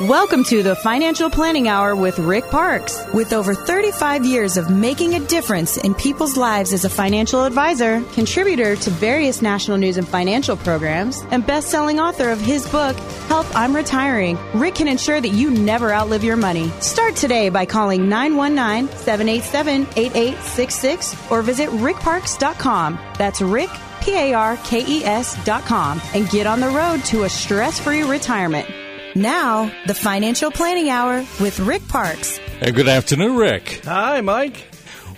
Welcome to the Financial Planning Hour with Rick Parkes. With over 35 years of making a difference in people's lives as a financial advisor, contributor to various national news and financial programs, and best-selling author of his book, Help I'm Retiring, Rick can ensure that you never outlive your money. Start today by calling 919-787-8866 or visit rickparkes.com. That's Rick P-A-R-K-E-S dot com and get on the road to a stress-free retirement. Now, the Financial Planning Hour with Rick Parkes. And good afternoon, Rick. Hi, Mike.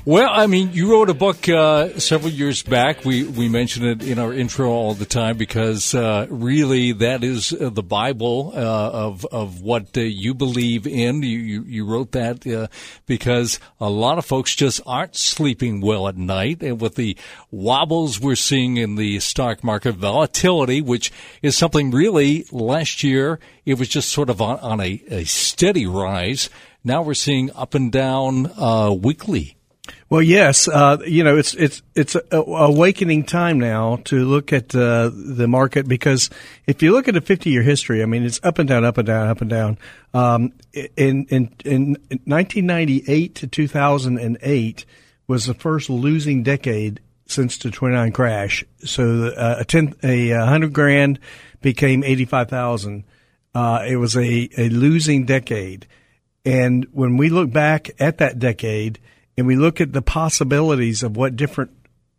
Well, I mean, you wrote a book uh, several years back. We we mention it in our intro all the time because uh, really that is uh, the Bible uh, of of what uh, you believe in. You you, you wrote that uh, because a lot of folks just aren't sleeping well at night, and with the wobbles we're seeing in the stock market volatility, which is something really last year it was just sort of on, on a, a steady rise. Now we're seeing up and down weekly. Well, yes, uh, you know it's it's it's awakening time now to look at uh, the market because if you look at a 50 year history, I mean it's up and down, up and down, up and down. Um, in in in 1998 to 2008 was the first losing decade since the 29 crash. So uh, a ten a hundred grand became 85,000. Uh, it was a a losing decade, and when we look back at that decade and we look at the possibilities of what different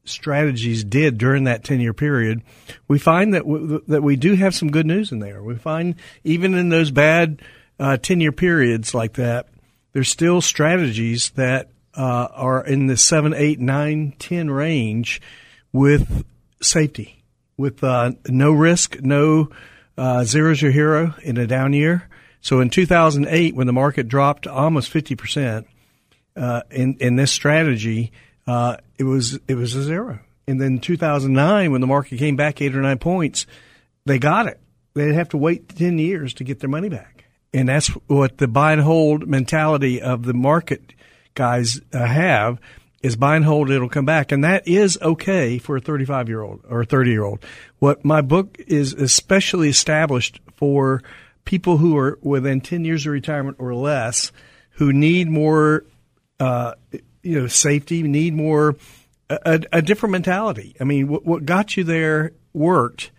strategies did during that 10 year period, we find that, that we do have some good news in there. We find even in those bad 10 uh, year periods like that, there's still strategies that uh, are in the 7, 8, 9, 10 range with safety, with uh, no risk, no uh, zero's your hero in a down year. So in 2008, when the market dropped almost 50 percent, uh, in in this strategy, uh, it was it was a zero. And then 2009, when the market came back eight or nine points, they got it. They'd have to wait 10 years to get their money back. And that's what the buy and hold mentality of the market guys uh, have is buy and hold, it'll come back. And that is okay for a 35 year old or a 30 year old. What my book is especially established for people who are within 10 years of retirement or less who need more uh, you know, safety, need more, a, a, different mentality. I mean, what, what got you there worked,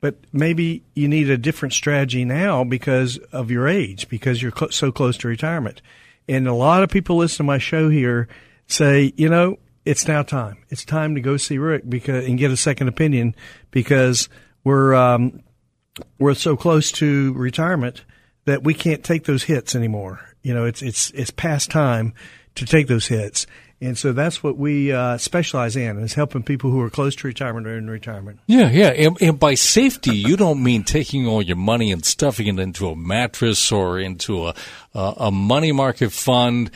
but maybe you need a different strategy now because of your age, because you're cl- so close to retirement. And a lot of people listen to my show here say, you know, it's now time. It's time to go see Rick because and get a second opinion because we're um, we're so close to retirement that we can't take those hits anymore. You know, it's it's it's past time to take those hits. And so that's what we uh, specialize in is helping people who are close to retirement or in retirement. Yeah, yeah. And, and, by safety, you don't mean taking all your money and stuffing it into a mattress or into a, a, a money market fund.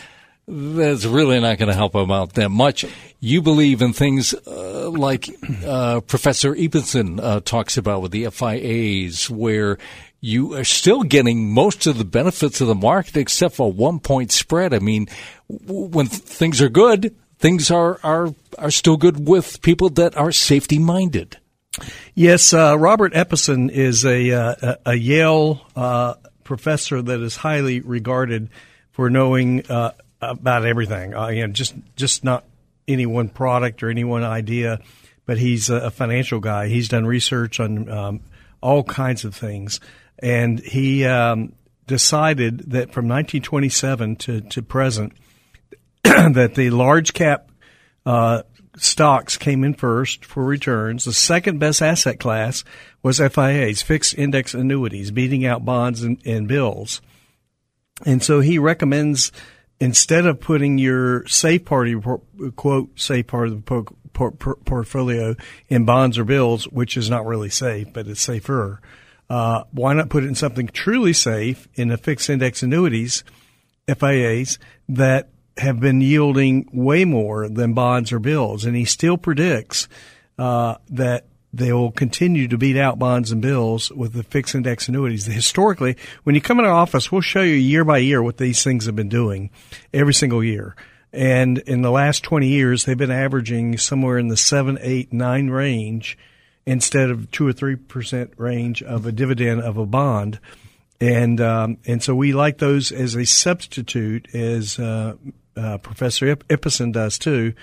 That's really not going to help them out that much. You believe in things uh, like uh, Professor Ibbotson uh, talks about with the FIAs, where you are still getting most of the benefits of the market except for one point spread. I mean, when things are good, things are, are, are still good with people that are safety minded. Yes, uh, Robert Ibbotson is a, uh, a Yale uh, professor that is highly regarded for knowing uh, about everything. Uh, you know, just just not any one product or any one idea, but he's a, financial guy. He's done research on um, all kinds of things and he um, decided that from 1927 to, to present, that the large cap uh, stocks came in first for returns. The second best asset class was FIAs, fixed index annuities, beating out bonds and, and bills. And so he recommends instead of putting your safe part of your quote safe part of the portfolio in bonds or bills, which is not really safe, but it's safer uh, why not put it in something truly safe in the fixed index annuities, FIAs, that have been yielding way more than bonds or bills? And he still predicts uh, that they will continue to beat out bonds and bills with the fixed index annuities. Historically, when you come in our office, we'll show you year by year what these things have been doing every single year. And in the last 20 years, they've been averaging somewhere in the 7, 8, 9 range instead of two or three percent range of a dividend of a bond. and um, and so we like those as a substitute, as uh, uh, Professor Ibbotson does too,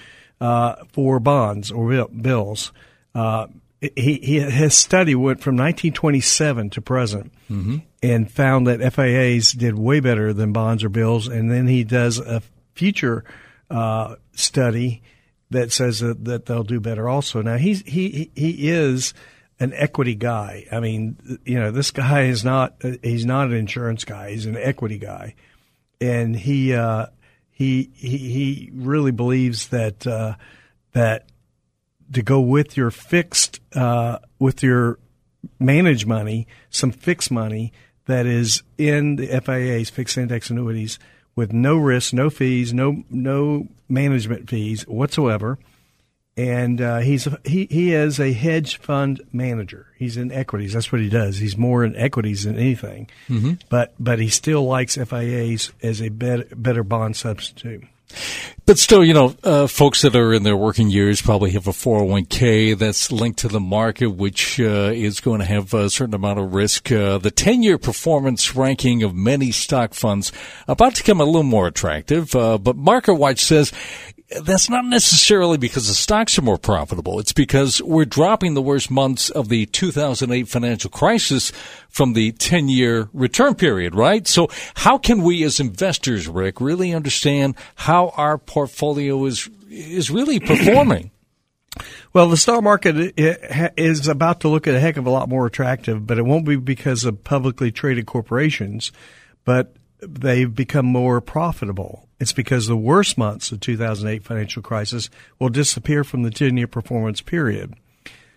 uh, for bonds or bills. Uh, he, he, his study went from 1927 to present mm-hmm. and found that FIAs did way better than bonds or bills. And then he does a future uh, study that says that, that they'll do better also. Now he's he he is an equity guy. I mean, you know, this guy is not he's not an insurance guy. He's an equity guy, and he uh, he he he really believes that uh, that to go with your fixed uh, with your managed money, some fixed money that is in the FIA's fixed index annuities with no risk, no fees, no no management fees whatsoever and uh, he's he he is a hedge fund manager. He's in equities. That's what he does. He's more in equities than anything. Mm-hmm. But but he still likes FIAs as a better, better bond substitute. But still, you know, uh, folks that are in their working years probably have a 401k that's linked to the market, which uh, is going to have a certain amount of risk. Uh, the 10 year performance ranking of many stock funds about to become a little more attractive. Uh, but MarketWatch says that's not necessarily because the stocks are more profitable. It's because we're dropping the worst months of the 2008 financial crisis from the 10 year return period, right? So how can we as investors, Rick, really understand how our portfolio is, is really performing? Well, the stock market is about to look at a heck of a lot more attractive, but it won't be because of publicly traded corporations, but they've become more profitable. It's because the worst months of 2008 financial crisis will disappear from the 10 year performance period.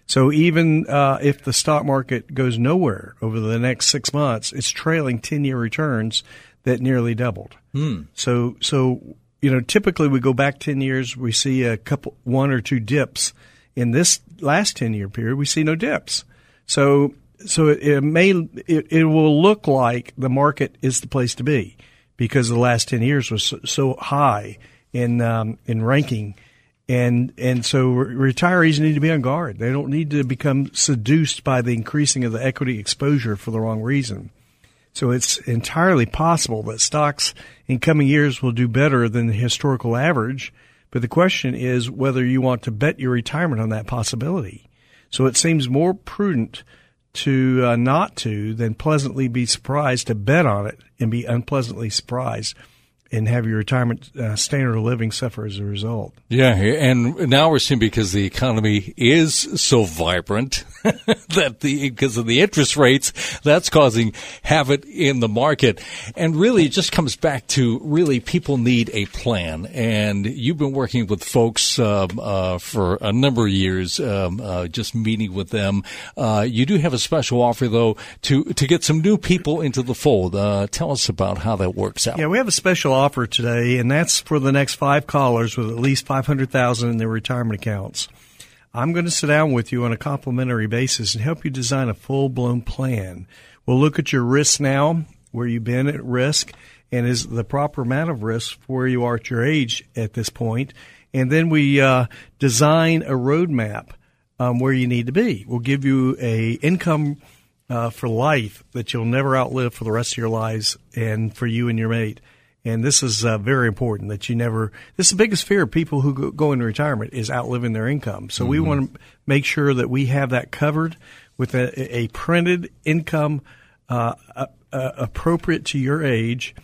So even uh, if the stock market goes nowhere over the next six months, it's trailing 10 year returns that nearly doubled. Hmm. So, so, you know, typically we go back 10 years, we see a couple, one or two dips. In this last 10 year period, we see no dips. So so it, it may it, it, will look like the market is the place to be because the last ten years was so, so high in um, in ranking, and and so retirees need to be on guard. They don't need to become seduced by the increasing of the equity exposure for the wrong reason. So it's entirely possible that stocks in coming years will do better than the historical average. But the question is whether you want to bet your retirement on that possibility. So it seems more prudent to uh, not to than pleasantly be surprised to bet on it and be unpleasantly surprised and have your retirement uh, standard of living suffer as a result. Yeah, and now we're seeing because the economy is so vibrant that the because of the interest rates that's causing havoc in the market, and really it just comes back to really people need a plan, and you've been working with folks um, uh, for a number of years, um, uh, just meeting with them. Uh, you do have a special offer though to to get some new people into the fold. Uh, tell us about how that works out. Yeah, we have a special offer today, and that's for the next five callers with at least 500000 in their retirement accounts. I'm going to sit down with you on a complimentary basis and help you design a full blown plan. We'll look at your risks now, where you've been at risk, and is the proper amount of risk for where you are at your age at this point. And then we uh, design a roadmap um, where you need to be. We'll give you a income uh, for life that you'll never outlive for the rest of your lives, and for you and your mate. And this is uh, very important that you never. This is the biggest fear of people who go into retirement is outliving their income. So mm-hmm. we want to make sure that we have that covered with a, a printed income uh, uh, appropriate to your age.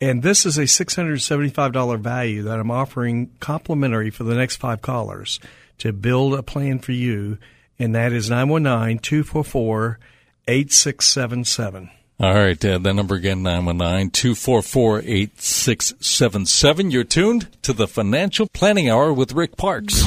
And this is a $675 value that I'm offering complimentary for the next five callers to build a plan for you. And that is 919 244 8677. All right, uh, the number again, 919-244-8677. You're tuned to the Financial Planning Hour with Rick Parkes.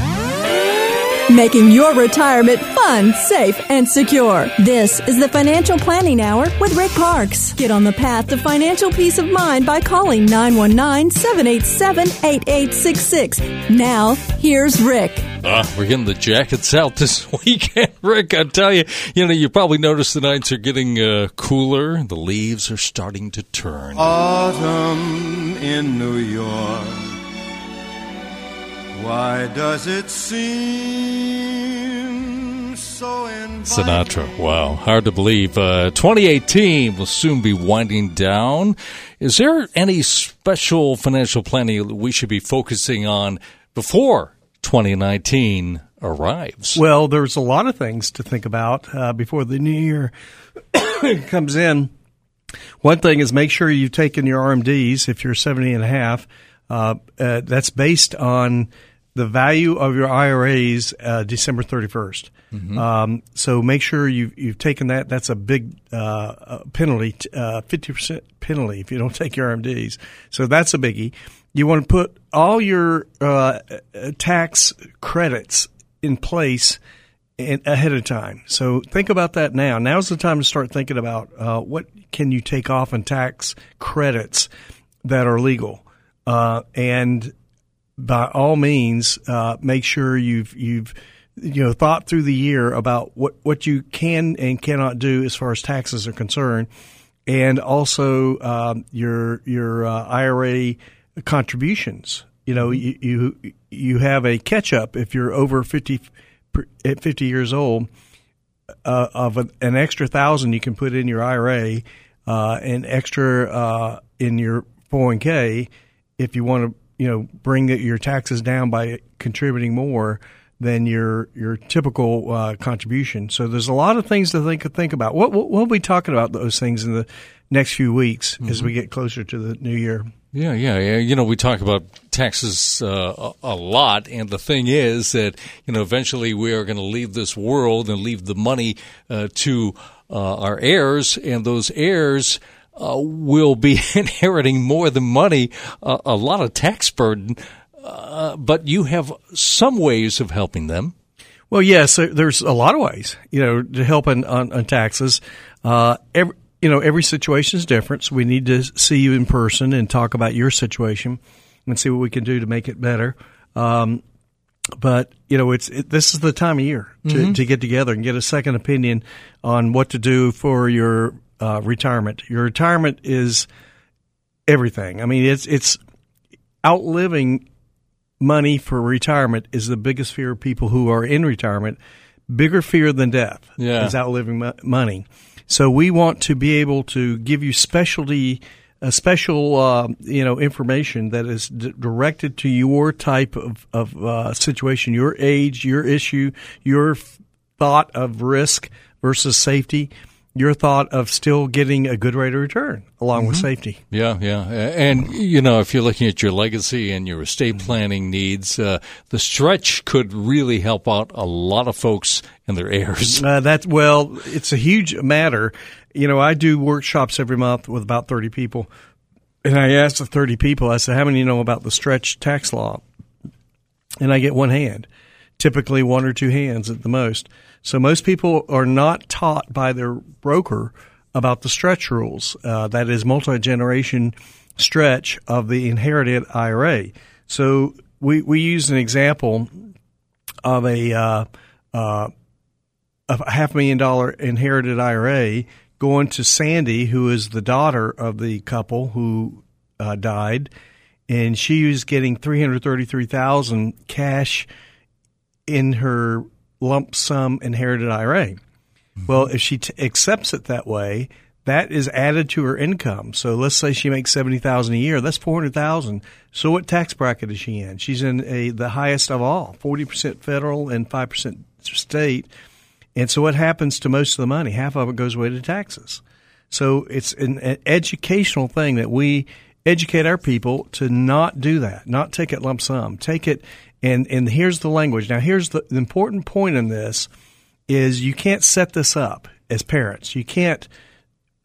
Making your retirement fun, safe, and secure. This is the Financial Planning Hour with Rick Parkes. Get on the path to financial peace of mind by calling 919-787-8866. Now, here's Rick. Uh, we're getting the jackets out this weekend, Rick. I tell you, you know, you probably noticed the nights are getting uh, cooler. The leaves are starting to turn. Autumn in New York. Why does it seem so inviting. Sinatra. Wow, hard to believe. Uh, 2018 will soon be winding down. Is there any special financial planning that we should be focusing on before 2019 arrives? Well, there's a lot of things to think about uh, before the new year comes in. One thing is make sure you've taken your RMDs if you're 70 and a half. Uh, uh, that's based on the value of your IRAs uh, December 31st. Um, so make sure you've, you've taken that. That's a big uh, penalty, uh, 50% penalty if you don't take your RMDs. So that's a biggie. You want to put all your uh, tax credits in place in, ahead of time. So think about that now. Now's the time to start thinking about uh, what can you take off in tax credits that are legal, uh, and by all means, uh, make sure you've you've you know thought through the year about what what you can and cannot do as far as taxes are concerned, and also um, your your uh, IRA contributions. You know, you, you you have a catch up if you're over fifty at fifty years old uh, of an, an extra thousand you can put in your IRA, uh, an extra uh, in your 401k if you want to, you know, bring your taxes down by contributing more than your your typical uh, contribution. So there's a lot of things to think think about. What we'll, we'll be talking about those things in the next few weeks as we get closer to the new year. Yeah, yeah, yeah. You know, we talk about taxes uh, a, a lot, and the thing is that you know eventually we are going to leave this world and leave the money uh, to uh, our heirs, and those heirs. Uh, will be inheriting more than money, uh, a lot of tax burden, uh, but you have some ways of helping them. Well, yes, there- there's a lot of ways, you know, to help on, on, on taxes. Uh, every, you know, every situation is different, so we need to see you in person and talk about your situation and see what we can do to make it better. Um, but you know, it's it, this is the time of year to, to get together and get a second opinion on what to do for your uh, retirement. Your retirement is everything. I mean, it's it's outliving money for retirement is the biggest fear of people who are in retirement. Bigger fear than death Yeah. is outliving mo- money. So we want to be able to give you specialty, special, uh, you know, information that is d- directed to your type of, of uh, situation, your age, your issue, your f- thought of risk versus safety, your thought of still getting a good rate of return along with safety. Yeah, yeah. And, you know, if you're looking at your legacy and your estate planning needs, uh, the stretch could really help out a lot of folks and their heirs. Uh, that well, it's a huge matter. You know, I do workshops every month with about thirty people, and I ask the thirty people, I said, "How many know about the stretch tax law?" And I get one hand, typically one or two hands at the most. So most people are not taught by their broker about the stretch rules. Uh, that is multi generation stretch of the inherited IRA. So we we use an example of a uh, uh, a half million dollar inherited IRA going to Sandy, who is the daughter of the couple who uh, died, and she was getting three hundred thirty three thousand cash in her lump sum inherited IRA. Well, if she t- accepts it that way, that is added to her income. So let's say she makes seventy thousand a year. That's four hundred thousand. So what tax bracket is she in? She's in a the highest of all, forty percent federal and five percent state. And so what happens to most of the money? Half of it goes away to taxes. So it's an, an educational thing that we educate our people to not do that, not take it lump sum, take it. And, and here's the language. Now, here's the, the important point in this is you can't set this up as parents. You can't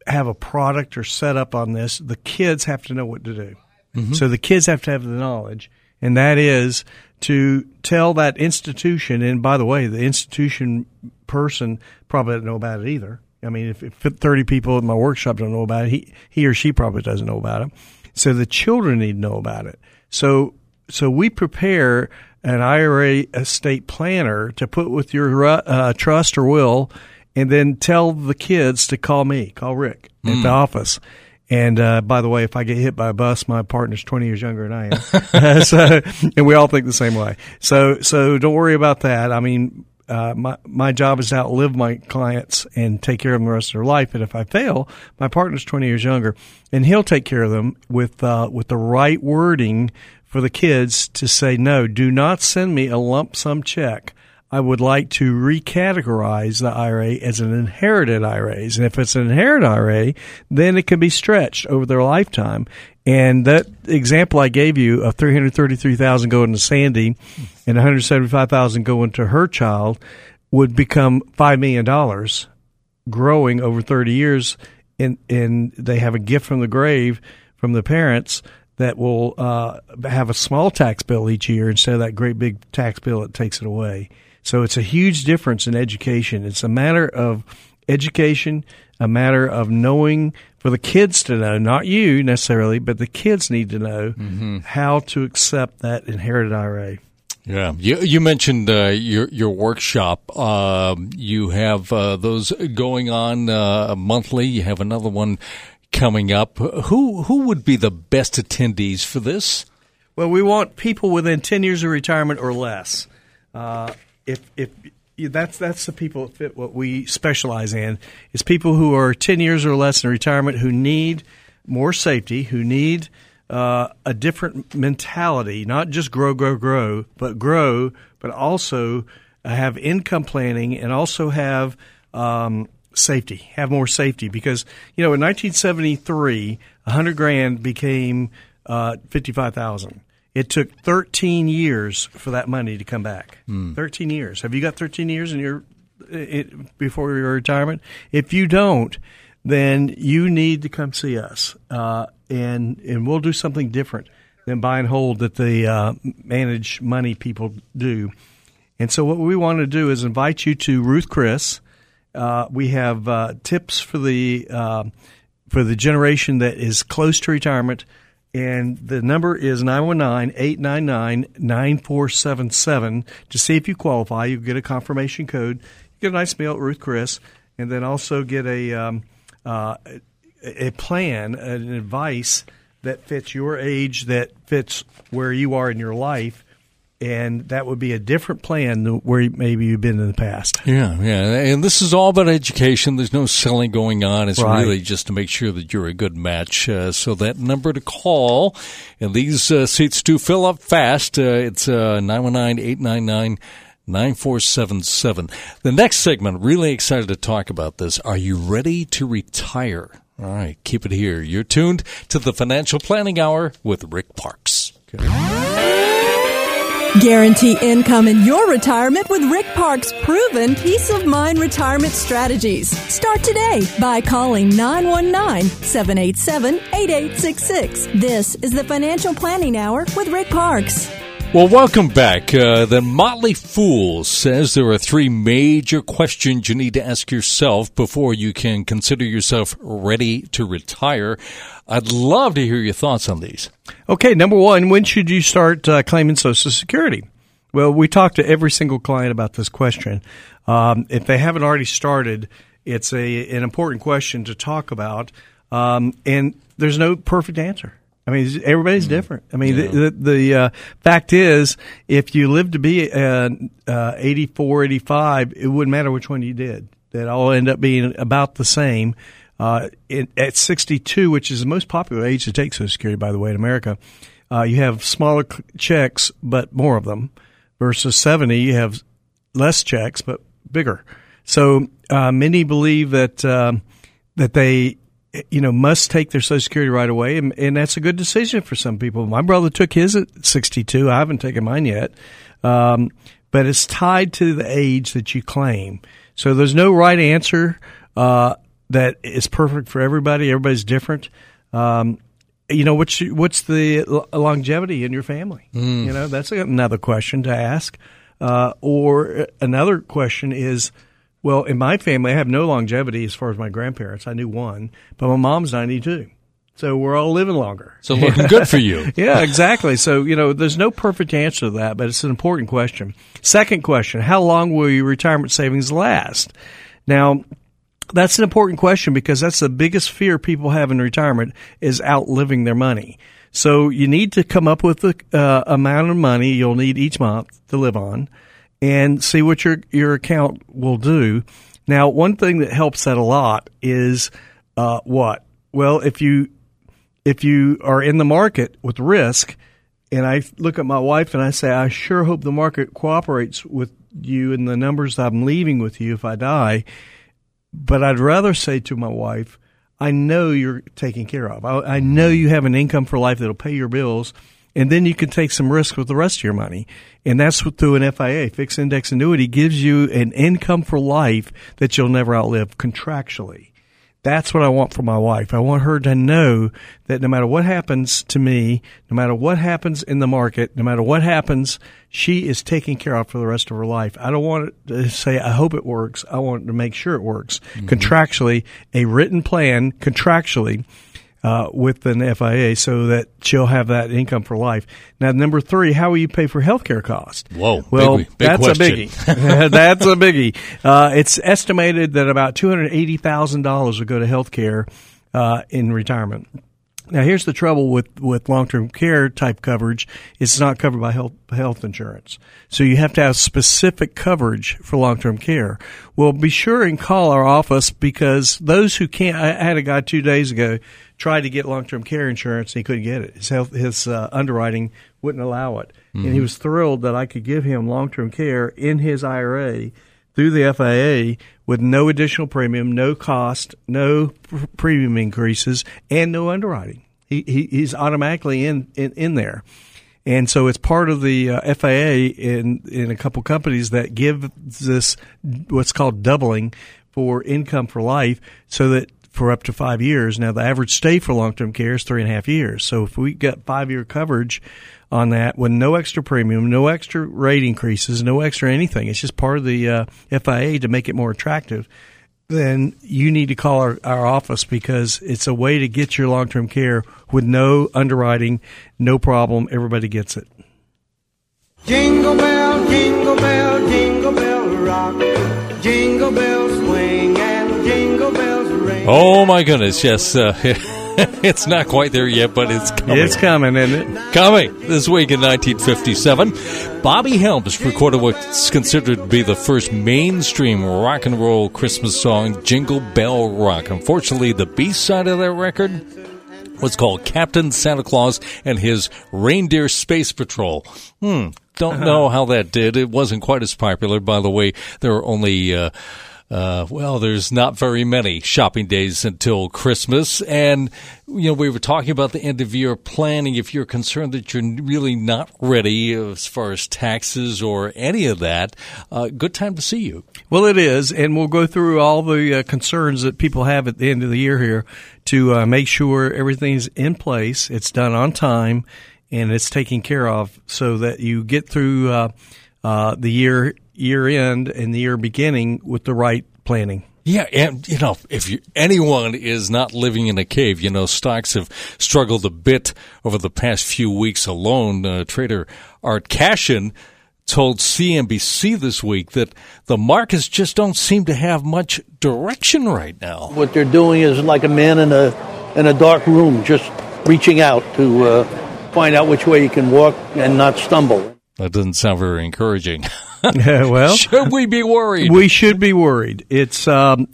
have a product or set up on this. The kids have to know what to do. Mm-hmm. So the kids have to have the knowledge, and that is to tell that institution. And by the way, the institution person probably doesn't know about it either. I mean, if, if 30 people in my workshop don't know about it, he, he or she probably doesn't know about it. So the children need to know about it. So, so we prepare an IRA estate planner to put with your uh, trust or will, and then tell the kids to call me, call Rick at the office. And uh, by the way, if I get hit by a bus, my partner's twenty years younger than I am, so, and we all think the same way. So, so don't worry about that. I mean, uh, my my job is to outlive my clients and take care of them the rest of their life. And if I fail, my partner's twenty years younger, and he'll take care of them with uh, with the right wording for the kids to say no. Do not send me a lump sum check. I would like to recategorize the IRA as an inherited IRAs. And if it's an inherited IRA, then it can be stretched over their lifetime. And that example I gave you of 333,000 going to Sandy and 175,000 going to her child would become $5 million growing over 30 years. And, and they have a gift from the grave from the parents that will uh, have a small tax bill each year instead of that great big tax bill that takes it away. So it's a huge difference in education. It's a matter of education, a matter of knowing for the kids to know, not you necessarily, but the kids need to know mm-hmm. how to accept that inherited IRA. Yeah, you, you mentioned uh, your your workshop. Uh, you have uh, those going on uh, monthly. You have another one coming up. Who who would be the best attendees for this? Well, we want people within ten years of retirement or less. Uh, if if that's that's the people that fit what we specialize in is people who are ten years or less in retirement who need more safety, who need uh, a different mentality, not just grow, grow, grow, but grow, but also have income planning and also have um, safety, have more safety. Because you know, in 1973, hundred grand became uh, fifty-five thousand. It took 13 years for that money to come back. Mm. 13 years. Have you got 13 years in your it, before your retirement? If you don't, then you need to come see us, uh, and and we'll do something different than buy and hold that the uh, manage money people do. And so, what we want to do is invite you to Ruth Chris. Uh, we have uh, tips for the uh, for the generation that is close to retirement and the number is 919-899-9477 to see if you qualify. You get a confirmation code. You get a nice meal at Ruth Chris, and then also get a um, uh, a plan, an advice that fits your age, that fits where you are in your life, and that would be a different plan than where maybe you've been in the past. Yeah, yeah, and this is all about education. There's no selling going on. It's right. really just to make sure that you're a good match. Uh, so that number to call, and these uh, seats do fill up fast. Uh, it's uh, 919-899- 9477. The next segment, really excited to talk about this. Are you ready to retire? All right, keep it here. You're tuned to the Financial Planning Hour with Rick Parkes. Okay. Guarantee income in your retirement with Rick Parkes' proven peace of mind retirement strategies. Start today by calling 919 787 8866. This is the Financial Planning Hour with Rick Parkes. Well, welcome back. Uh, the Motley Fool says there are three major questions you need to ask yourself before you can consider yourself ready to retire. I'd love to hear your thoughts on these. Okay, number one, when should you start uh, claiming Social Security? Well, we talk to every single client about this question. Um, if they haven't already started, it's a an important question to talk about, um, and there's no perfect answer. I mean, everybody's mm-hmm. different. I mean, yeah. the, the, the uh, fact is, if you live to be uh, uh, 84, 85, it wouldn't matter which one you did. That all end up being about the same. Uh, in, at 62, which is the most popular age to take Social Security, by the way, in America, uh, you have smaller checks, but more of them. Versus 70, you have less checks, but bigger. So uh, many believe that um, that they you know must take their Social Security right away, and, and, that's a good decision for some people. My brother took his at 62. I haven't taken mine yet, um, but it's tied to the age that you claim. So there's no right answer. Uh, that is perfect for everybody. Everybody's different. Um, you know, what's what's the longevity in your family? Mm. You know, that's another question to ask. Uh, or another question is, well, in my family, I have no longevity as far as my grandparents. I knew one, but my mom's ninety two. So we're all living longer. So looking good for you. yeah, exactly. So, you know, there's no perfect answer to that, but it's an important question. Second question, how long will your retirement savings last? Now, that's an important question because that's the biggest fear people have in retirement is outliving their money. So you need to come up with the uh, amount of money you'll need each month to live on. and see what your your account will do. Now, one thing that helps that a lot is uh, what? Well, if you if you are in the market with risk, and I look at my wife and I say, I sure hope the market cooperates with you and the numbers I'm leaving with you if I die. But I'd rather say to my wife, I know you're taken care of. I, I know you have an income for life that'll pay your bills and then you can take some risk with the rest of your money. And that's what, through an FIA, fixed index annuity, gives you an income for life that you'll never outlive contractually. That's what I want for my wife. I want her to know that no matter what happens to me, no matter what happens in the market, no matter what happens, she is taken care of for the rest of her life. I don't want to say, I hope it works. I want to make sure it works. Mm-hmm. Contractually, a written plan contractually uh, with an FIA so that she'll have that income for life. Now, number three, how will you pay for healthcare costs? Whoa, well, big, big that's question. a biggie. that's a biggie. Uh, it's estimated that about two hundred eighty thousand dollars will go to healthcare uh, in retirement. Now, here's the trouble with, with long term care type coverage: it's not covered by health health insurance. So you have to have specific coverage for long term care. Well, be sure and call our office because those who can't. I had a guy two days ago tried to get long term care insurance and he couldn't get it. His health, his uh, underwriting wouldn't allow it, mm-hmm. and he mm-hmm. was thrilled that I could give him long term care in his IRA through the FIA with no additional premium, no cost, no pr- premium increases, and no underwriting. He, he he's automatically in, in in there. And so it's part of the uh, FIA in in a couple companies that give this what's called doubling for income for life, so that for up to five years. Now, the average stay for long term care is three and a half years. So if we get five year coverage on that with no extra premium, no extra rate increases, no extra anything, it's just part of the uh, FIA to make it more attractive. Then you need to call our, our office because it's a way to get your long term care with no underwriting, no problem. Everybody gets it. Jingle bell, jingle bell, jingle bell rock, jingle bell swing and jingle bells ring. Oh my goodness, yes. Uh, it's not quite there yet, but it's coming. It's coming, isn't it? Coming this week in 1957. Bobby Helms recorded what's considered to be the first mainstream rock and roll Christmas song, Jingle Bell Rock. Unfortunately, the B side of that record was called Captain Santa Claus and his Reindeer Space Patrol. Hmm, don't know how that did. It wasn't quite as popular. By the way, there were only. Uh, uh, well, there's not very many shopping days until Christmas. And, you know, we were talking about the end of year planning. If you're concerned that you're really not ready as far as taxes or any of that, uh, good time to see you. Well, it is. And we'll go through all the uh, concerns that people have at the end of the year here to uh, make sure everything's in place, it's done on time, and it's taken care of so that you get through uh, uh, the year year end and the year beginning with the right planning. Yeah, and you know, if you, anyone is not living in a cave, you know, stocks have struggled a bit over the past few weeks alone. Uh, trader Art Cashin told CNBC this week that the markets just don't seem to have much direction right now. What they're doing is like a man in a in a dark room, just reaching out to uh, find out which way you can walk and not stumble. That doesn't sound very encouraging. well, should we be worried? We should be worried. It's um,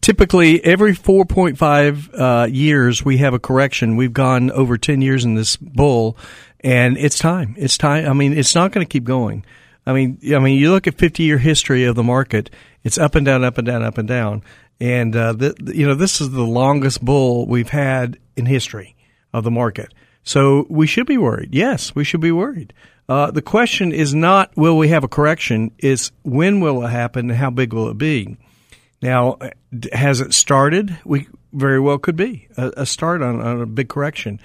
typically every 4.5 uh, years we have a correction. We've gone over 10 years in this bull, and it's time. It's time. I mean, it's not going to keep going. I mean, I mean, you look at 50 year history of the market. It's up and down, up and down, up and down, and uh, the, you know this is the longest bull we've had in history of the market. So we should be worried. Yes, we should be worried. Uh, the question is not will we have a correction, is when will it happen and how big will it be? Now, has it started? We very well could be a, a start on, on a big correction.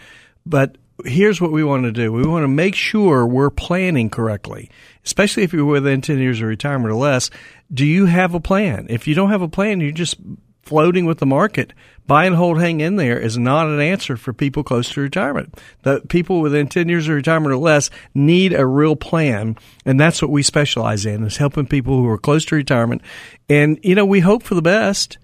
But here's what we want to do. We want to make sure we're planning correctly, especially if you're within 10 years of retirement or less. Do you have a plan? If you don't have a plan, you're just floating with the market. Buy and hold, hang in there is not an answer for people close to retirement. The people within 10 years of retirement or less need a real plan. And that's what we specialize in is helping people who are close to retirement. And, you know, we hope for the best,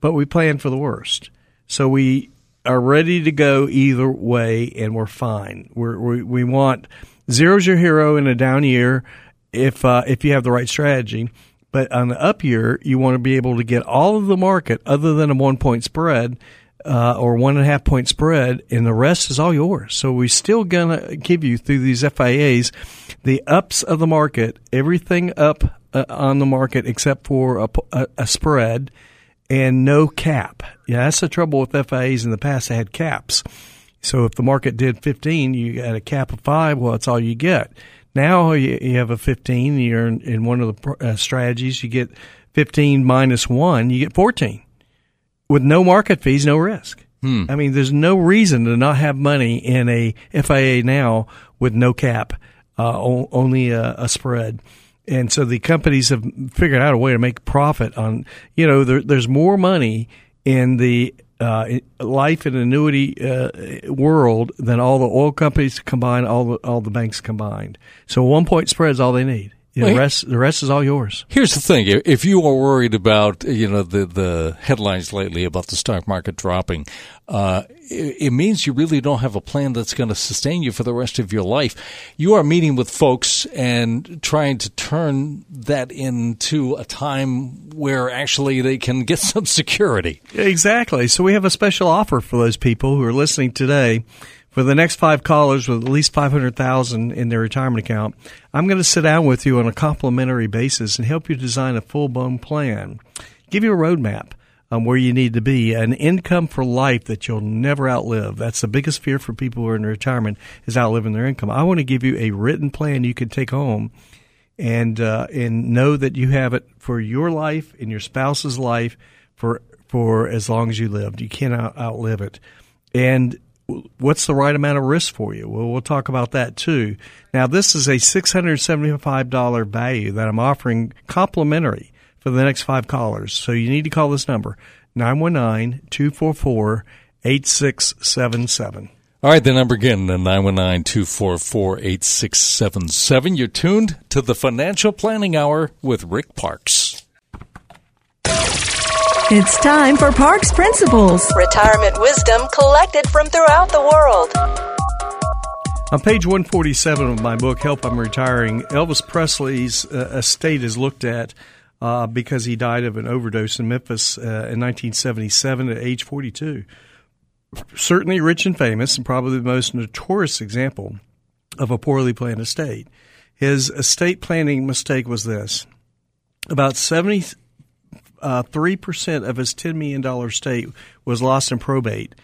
but we plan for the worst. So we are ready to go either way and we're fine. We're, we, we want zero's your hero in a down year if uh, if you have the right strategy. But on the up year, you want to be able to get all of the market other than a one point spread uh, or one and a half point spread, and the rest is all yours. So we're still gonna give you through these FIAs the ups of the market, everything up uh, on the market except for a, a, a, spread and no cap. Yeah, that's the trouble with FIAs in the past. They had caps. So if the market did 15, you had a cap of five. Well, that's all you get. Now you, you have a 15. You're in, in one of the uh, strategies. You get 15 minus one. You get 14 with no market fees, no risk. Hmm. I mean, there's no reason to not have money in a FIA now with no cap, uh, only a, a, spread. And so the companies have figured out a way to make profit on, you know, there, there's more money in the uh, life and annuity uh, world than all the oil companies combined, all the all the banks combined. So one point spread is all they need. You know, the rest, the rest is all yours. Here's the thing: if you are worried about, you know, the the headlines lately about the stock market dropping, uh, it, it, means you really don't have a plan that's going to sustain you for the rest of your life. You are meeting with folks and trying to turn that into a time where actually they can get some security. Exactly. So we have a special offer for those people who are listening today for the next five callers with at least 500,000 in their retirement account, I'm going to sit down with you on a complimentary basis and help you design a full-blown plan. Give you a roadmap on where you need to be, an income for life that you'll never outlive. That's the biggest fear for people who are in retirement is outliving their income. I want to give you a written plan you can take home and uh, and know that you have it for your life and your spouse's life for for as long as you lived. You cannot outlive it. And what's the right amount of risk for you? Well, we'll talk about that too. Now, this is a $675 value that I'm offering complimentary for the next five callers. So you need to call this number, 919-244-8677. All right, the number again, 919-244-8677. You're tuned to the Financial Planning Hour with Rick Parkes. It's time for Parkes Principles. Retirement wisdom collected from throughout the world. On page 147 of my book, Help I'm Retiring, Elvis Presley's uh, estate is looked at uh, because he died of an overdose in Memphis uh, in 1977 at age 42. Certainly rich and famous, and probably the most notorious example of a poorly planned estate. His estate planning mistake was this about 70 uh, three uh, percent of his ten million dollar estate was lost in probate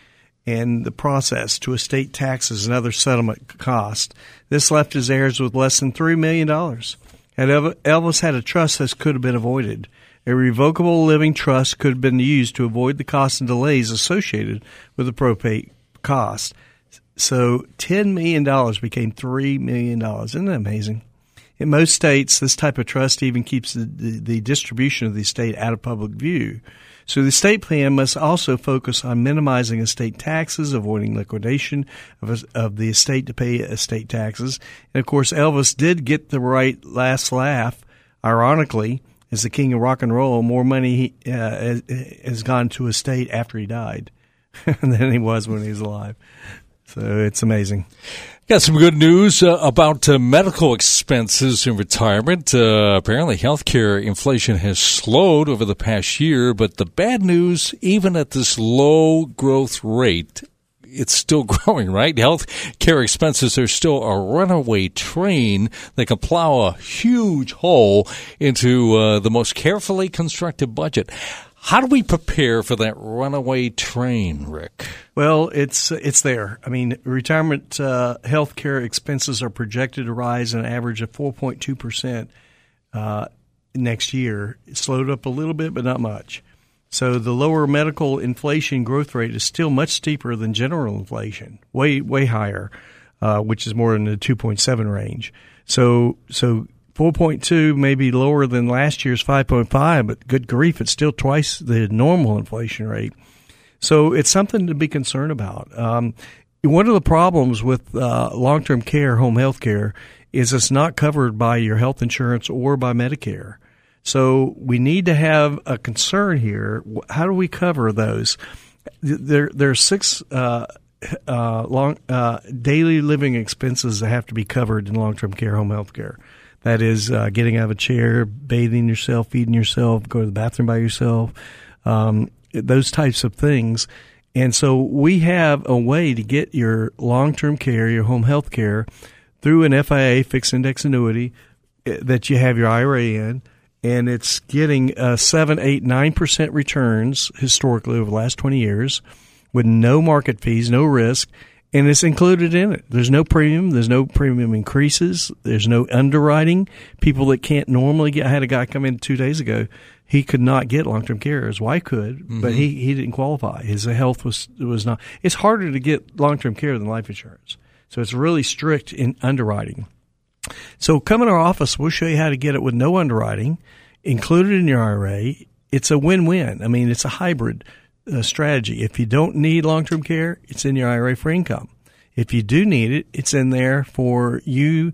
and the process to estate taxes and other settlement costs. This left his heirs with less than three million dollars. Had Elvis had a trust, this could have been avoided. A revocable living trust could have been used to avoid the costs and delays associated with the probate cost. So $10 million became $3 million. Isn't that amazing? In most states, this type of trust even keeps the, the, the distribution of the estate out of public view. So the estate plan must also focus on minimizing estate taxes, avoiding liquidation of, of the estate to pay estate taxes. And of course, Elvis did get the right last laugh. Ironically, as the king of rock and roll, more money uh, has, has gone to estate after he died than he was when he was alive. So it's amazing. Got some good news uh, about uh, medical expenses in retirement. Uh, apparently, healthcare inflation has slowed over the past year, but the bad news, even at this low growth rate, it's still growing, right? Health care expenses are still a runaway train that can plow a huge hole into uh, the most carefully constructed budget. How do we prepare for that runaway train, Rick? Well, it's it's there. I mean, retirement uh, health care expenses are projected to rise an average of 4.2 percent uh, next year. It slowed up a little bit, but not much. So the lower medical inflation growth rate is still much steeper than general inflation, way way higher, uh, which is more in the 2.7 range. So so 4.2 may be lower than last year's 5.5, but good grief, it's still twice the normal inflation rate. So it's something to be concerned about. Um, one of the problems with uh, long term care, home health care, is it's not covered by your health insurance or by Medicare. So we need to have a concern here. How do we cover those? There, there are six uh, uh, long uh, daily living expenses that have to be covered in long term care, home health care. That is uh, getting out of a chair, bathing yourself, feeding yourself, go to the bathroom by yourself, um, those types of things. And so we have a way to get your long term care, your home health care, through an FIA fixed index annuity eh, that you have your IRA in. And it's getting uh, 7, 8, 9% returns historically over the last 20 years with no market fees, no risk and it's included in it. There's no premium. There's no premium increases. There's no underwriting. People that can't normally get. I had a guy come in two days ago. He could not get long term care. His wife could, mm-hmm. but he, he didn't qualify. His health was was not. It's harder to get long term care than life insurance. So it's really strict in underwriting. So come in our office. We'll show you how to get it with no underwriting, included in your IRA. It's a win win. I mean, it's a hybrid strategy. If you don't need long term care, it's in your IRA for income. If you do need it, it's in there for you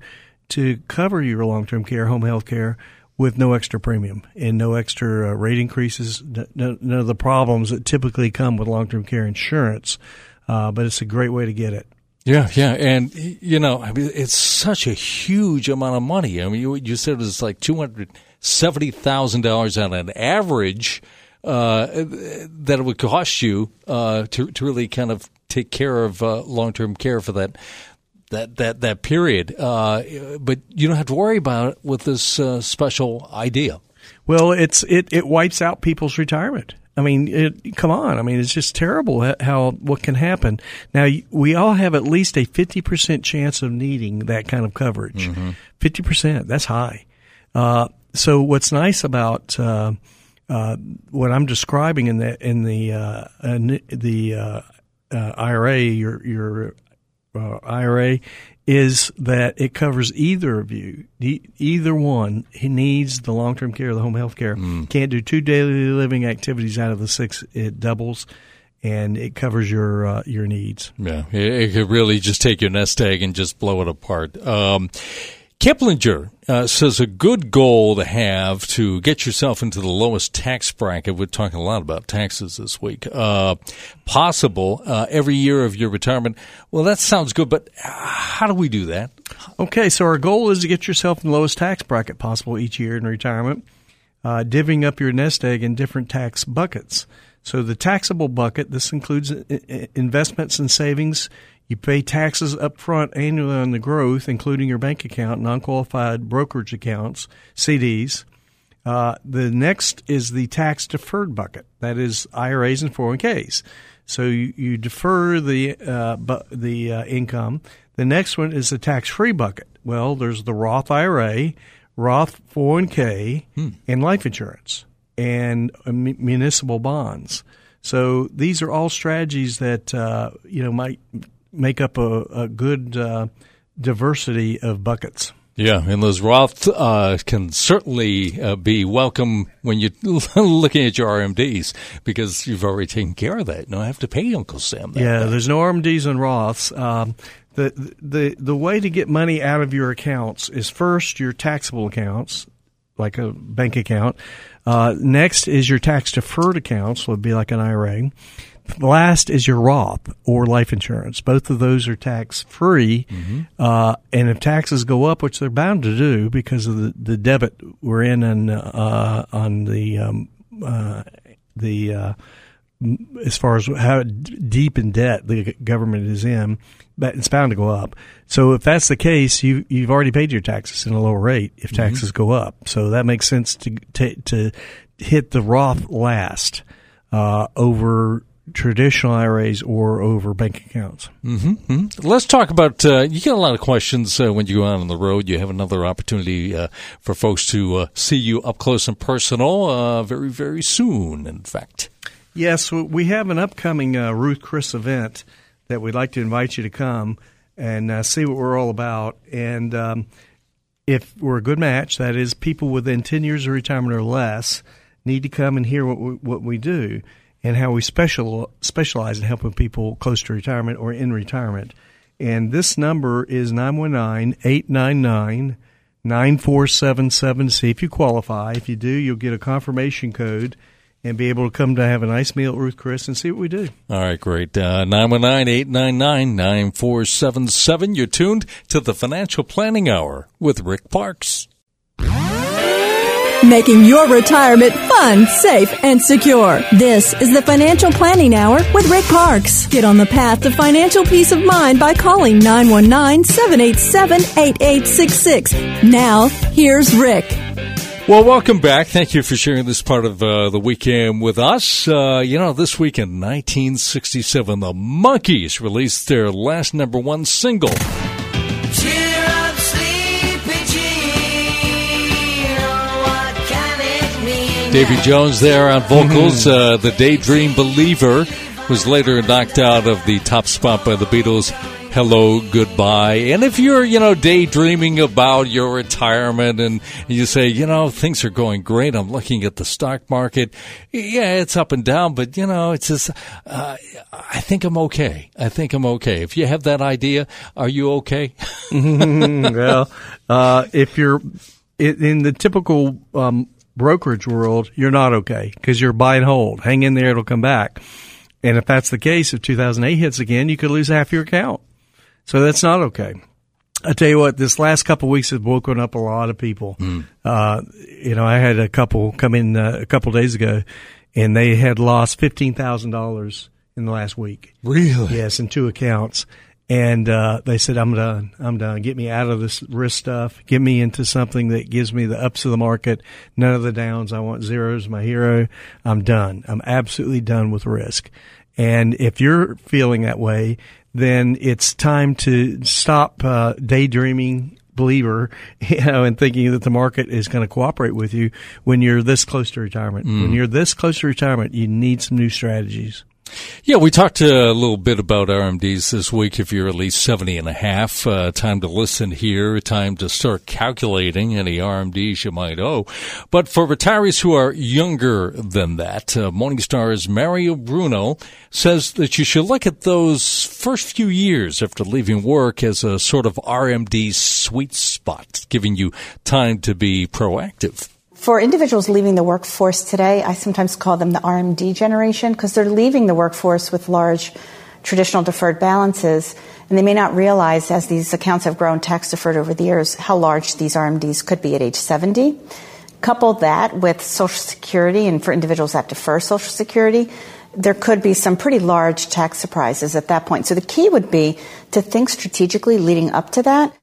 to cover your long term care, home health care with no extra premium and no extra uh, rate increases, none, of the problems that typically come with long term care insurance. Uh, but it's a great way to get it. Yeah, yeah, and you know, I mean, it's such a huge amount of money. I mean, you, you said it was like two hundred seventy thousand dollars on an average uh, that it would cost you uh, to to really kind of take care of uh, long term care for that that that that period. Uh, but you don't have to worry about it with this uh, special idea. Well, it's it it wipes out people's retirement. I mean, it, come on. I mean, it's just terrible how what can happen. Now, we all have at least a fifty percent chance of needing that kind of coverage. Mm-hmm. 50 mm-hmm. percent. That's high. Uh, so, what's nice about uh, uh, what I'm describing in the in the uh, the uh, uh IRA, your your uh, IRA, is that it covers either of you, either one. He needs the long term care, the home health care. Mm. Can't do two daily living activities out of the six. It doubles and it covers your uh, your needs. Yeah, it, could really just take your nest egg and just blow it apart. Um, Kiplinger uh, says a good goal to have to get yourself into the lowest tax bracket. We're talking a lot about taxes this week. Uh, possible uh, every year of your retirement. Well, that sounds good, but how do we do that? Okay, so our goal is to get yourself in the lowest tax bracket possible each year in retirement, uh, divvying up your nest egg in different tax buckets. So the taxable bucket, this includes investments and savings you pay taxes up front annually on the growth, including your bank account, non qualified brokerage accounts, CDs. Uh, the next is the tax deferred bucket. That is IRAs and 401ks. So you, you defer the uh, bu- the uh, income. The next one is the tax free bucket. Well, there's the Roth IRA, Roth 401k, hmm. and life insurance and uh, municipal bonds. So these are all strategies that uh, you know might make up a, a good uh, diversity of buckets. Yeah, and those Roth uh, can certainly uh, be welcome when you're looking at your RMDs because you've already taken care of that. No, don't have to pay Uncle Sam. That yeah, there's no RMDs and Roths. Um, the the the way to get money out of your accounts is first your taxable accounts, like a bank account. Uh, next is your tax deferred accounts, would be like an IRA. Last is your Roth or life insurance. Both of those are tax free. Mm-hmm. Uh, and if taxes go up, which they're bound to do because of the, the debit we're in on, uh, on the, um, uh, the, uh, as far as how deep in debt the government is in, but it's bound to go up. So if that's the case, you you've already paid your taxes in a lower rate if mm-hmm. taxes mm-hmm. go up. So that makes sense to to, to hit the Roth last uh, over traditional IRAs or over bank accounts. Mm-hmm. mm-hmm. Let's talk about. Uh, you get a lot of questions uh, when you go out on the road. You have another opportunity uh, for folks to uh, see you up close and personal uh, very, very soon. In fact, yes, we have an upcoming uh, Ruth Chris event that we'd like to invite you to come and see what we're all about. And um, if we're a good match, that is, people within ten years of retirement or less need to come and hear what we, what we do and how we special specialize in helping people close to retirement or in retirement. And this number is 919-899-9477. See if you qualify. If you do, you'll get a confirmation code and be able to come to have a nice meal at Ruth Chris and see what we do. All right, great. Uh, 919-899-9477. You're tuned to the Financial Planning Hour with Rick Parkes. Making your retirement fun, safe, and secure. This is the Financial Planning Hour with Rick Parkes. Get on the path to financial peace of mind by calling 919 787 8866. Now, here's Rick. Well, welcome back. Thank you for sharing this part of uh, the weekend with us. Uh, you know, this week in 1967, the Monkees released their last number one single. Davy Jones there on vocals. Uh, the Daydream Believer was later knocked out of the top spot by the Beatles. Hello, goodbye. And if you're, you know, daydreaming about your retirement and you say, you know, things are going great. I'm looking at the stock market. Yeah, it's up and down, but you know, it's just, uh, I think I'm okay. I think I'm okay. If you have that idea, are you okay? well, uh, if you're in in the typical um, brokerage world, you're not okay because you're buy and hold. Hang in there; it'll come back. And if that's the case, if 2008 hits again, you could lose half your account. So that's not okay. I tell you what, this last couple of weeks has woken up a lot of people. Uh, you know, I had a couple come in uh, a couple of days ago, and they had lost fifteen thousand dollars in the last week. Really? Yes, in two accounts. And uh, they said, "I'm done. I'm done. Get me out of this risk stuff. Get me into something that gives me the ups of the market, none of the downs. I want zeros. My hero. I'm done. I'm absolutely done with risk." And if you're feeling that way, then it's time to stop uh, daydreaming believer, you know, and thinking that the market is going to cooperate with you when you're this close to retirement. When you're this close to retirement, you need some new strategies. Yeah, we talked a little bit about RMDs this week. If you're at least 70 and a half, uh, time to listen here, time to start calculating any RMDs you might owe. But for retirees who are younger than that, uh, Morningstar's Maria Bruno says that you should look at those first few years after leaving work as a sort of RMD sweet spot, giving you time to be proactive. For individuals leaving the workforce today, I sometimes call them the RMD generation because they're leaving the workforce with large traditional deferred balances, and they may not realize as these accounts have grown tax deferred over the years how large these RMDs could be at age 70. Couple that with Social Security, and for individuals that defer Social Security, there could be some pretty large tax surprises at that point. So the key would be to think strategically leading up to that.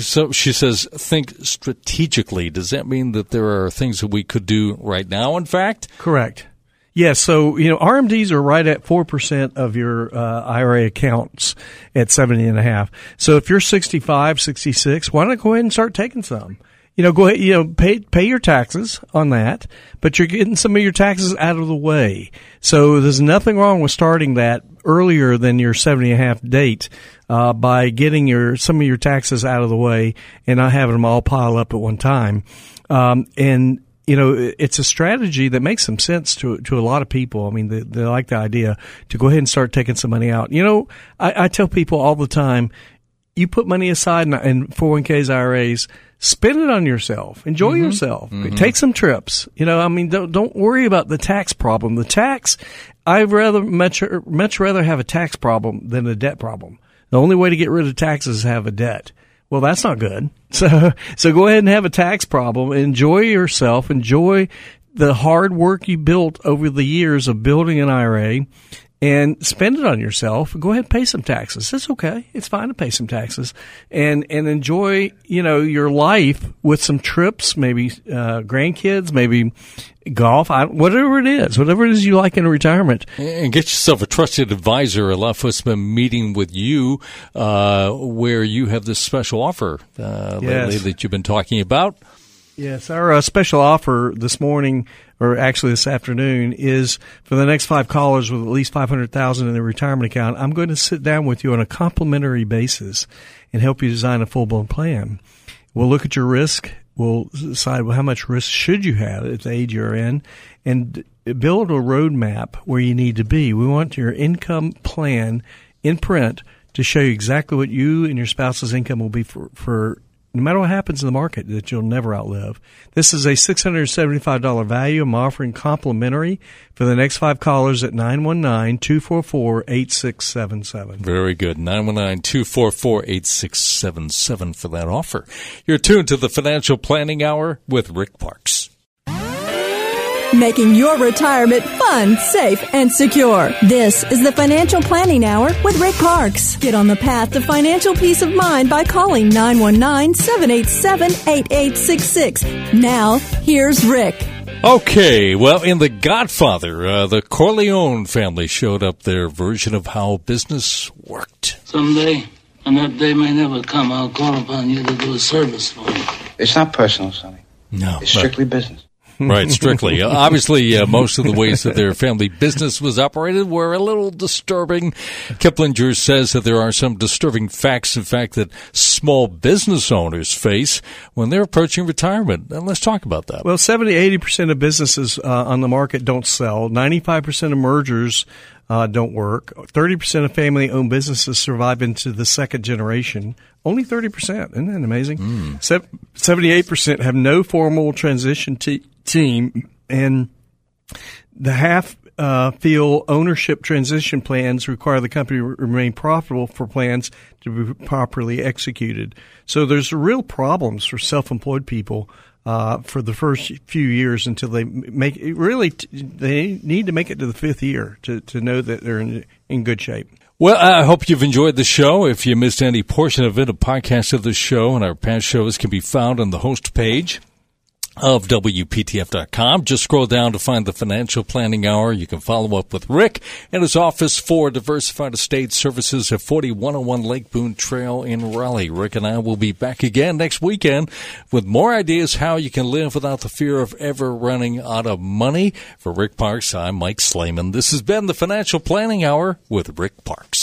So she says, think strategically. Does that mean that there are things that we could do right now, in fact? Correct. Yes. So, you know, RMDs are right at 4% of your uh, IRA accounts at 70 and a half. So if you're 65, 66, why not go ahead and start taking some? You know, go ahead, you know, pay, pay your taxes on that, but you're getting some of your taxes out of the way. So there's nothing wrong with starting that earlier than your 70 and a half date, uh, by getting your, some of your taxes out of the way and not having them all pile up at one time. Um, and, you know, it's a strategy that makes some sense to to a lot of people. I mean, they, they like the idea to go ahead and start taking some money out. You know, I, I tell people all the time, you put money aside in, in 401ks, IRAs, spend it on yourself. Enjoy yourself. Take some trips. You know, I mean, don't, don't worry about the tax problem. The tax, I'd rather much, much rather have a tax problem than a debt problem. The only way to get rid of taxes is have a debt. Well, that's not good. So, so go ahead and have a tax problem. Enjoy yourself. Enjoy the hard work you built over the years of building an IRA and spend it on yourself. Go ahead and pay some taxes. It's okay. It's fine to pay some taxes and, and enjoy, you know, your life with some trips, maybe, uh, grandkids, maybe golf, I, whatever it is, whatever it is you like in retirement. And get yourself a trusted advisor. A lot of us have been meeting with you, uh, where you have this special offer, uh, lately that you've been talking about. Yes, our uh, special offer this morning, or actually this afternoon, is for the next five callers with at least five hundred thousand in their retirement account. I'm going to sit down with you on a complimentary basis and help you design a full blown plan. We'll look at your risk. We'll decide how much risk should you have at the age you're in, and build a roadmap where you need to be. We want your income plan in print to show you exactly what you and your spouse's income will be for, for no matter what happens in the market, that you'll never outlive. This is a $675 value. I'm offering complimentary for the next five callers at 919-244-8677. Very good. 919-244-8677 for that offer. You're tuned to the Financial Planning Hour with Rick Parkes. Making your retirement fun, safe, and secure. This is the Financial Planning Hour with Rick Parkes. Get on the path to financial peace of mind by calling 919-787-8866. Now, here's Rick. Okay, well, in The Godfather, uh, the Corleone family showed up their version of how business worked. Someday, and that day may never come, I'll call upon you to do a service for me. It's not personal, Sonny. No. It's strictly business. Right, strictly. Uh, obviously, uh, most of the ways that their family business was operated were a little disturbing. Kiplinger says that there are some disturbing facts, in fact, that small business owners face when they're approaching retirement. And let's talk about that. Well, 70, 80% of businesses uh, on the market don't sell. 95% of mergers uh, don't work. 30% of family owned businesses survive into the second generation. Only 30%. Isn't that amazing? Se- 78% have no formal transition te- team. And the half uh, feel ownership transition plans require the company to remain profitable for plans to be properly executed. So there's real problems for self-employed people uh, for the first few years until they make really t- they need to make it to the fifth year to, to know that they're in, in good shape. Well, I hope you've enjoyed the show. If you missed any portion of it, a podcast of the show and our past shows can be found on the host page of WPTF.com. Just scroll down to find the Financial Planning Hour. You can follow up with Rick and his office for Diversified Estate Services at 4101 Lake Boone Trail in Raleigh. Rick and I will be back again next weekend with more ideas how you can live without the fear of ever running out of money. For Rick Parkes, I'm Mike Slayman. This has been the Financial Planning Hour with Rick Parkes.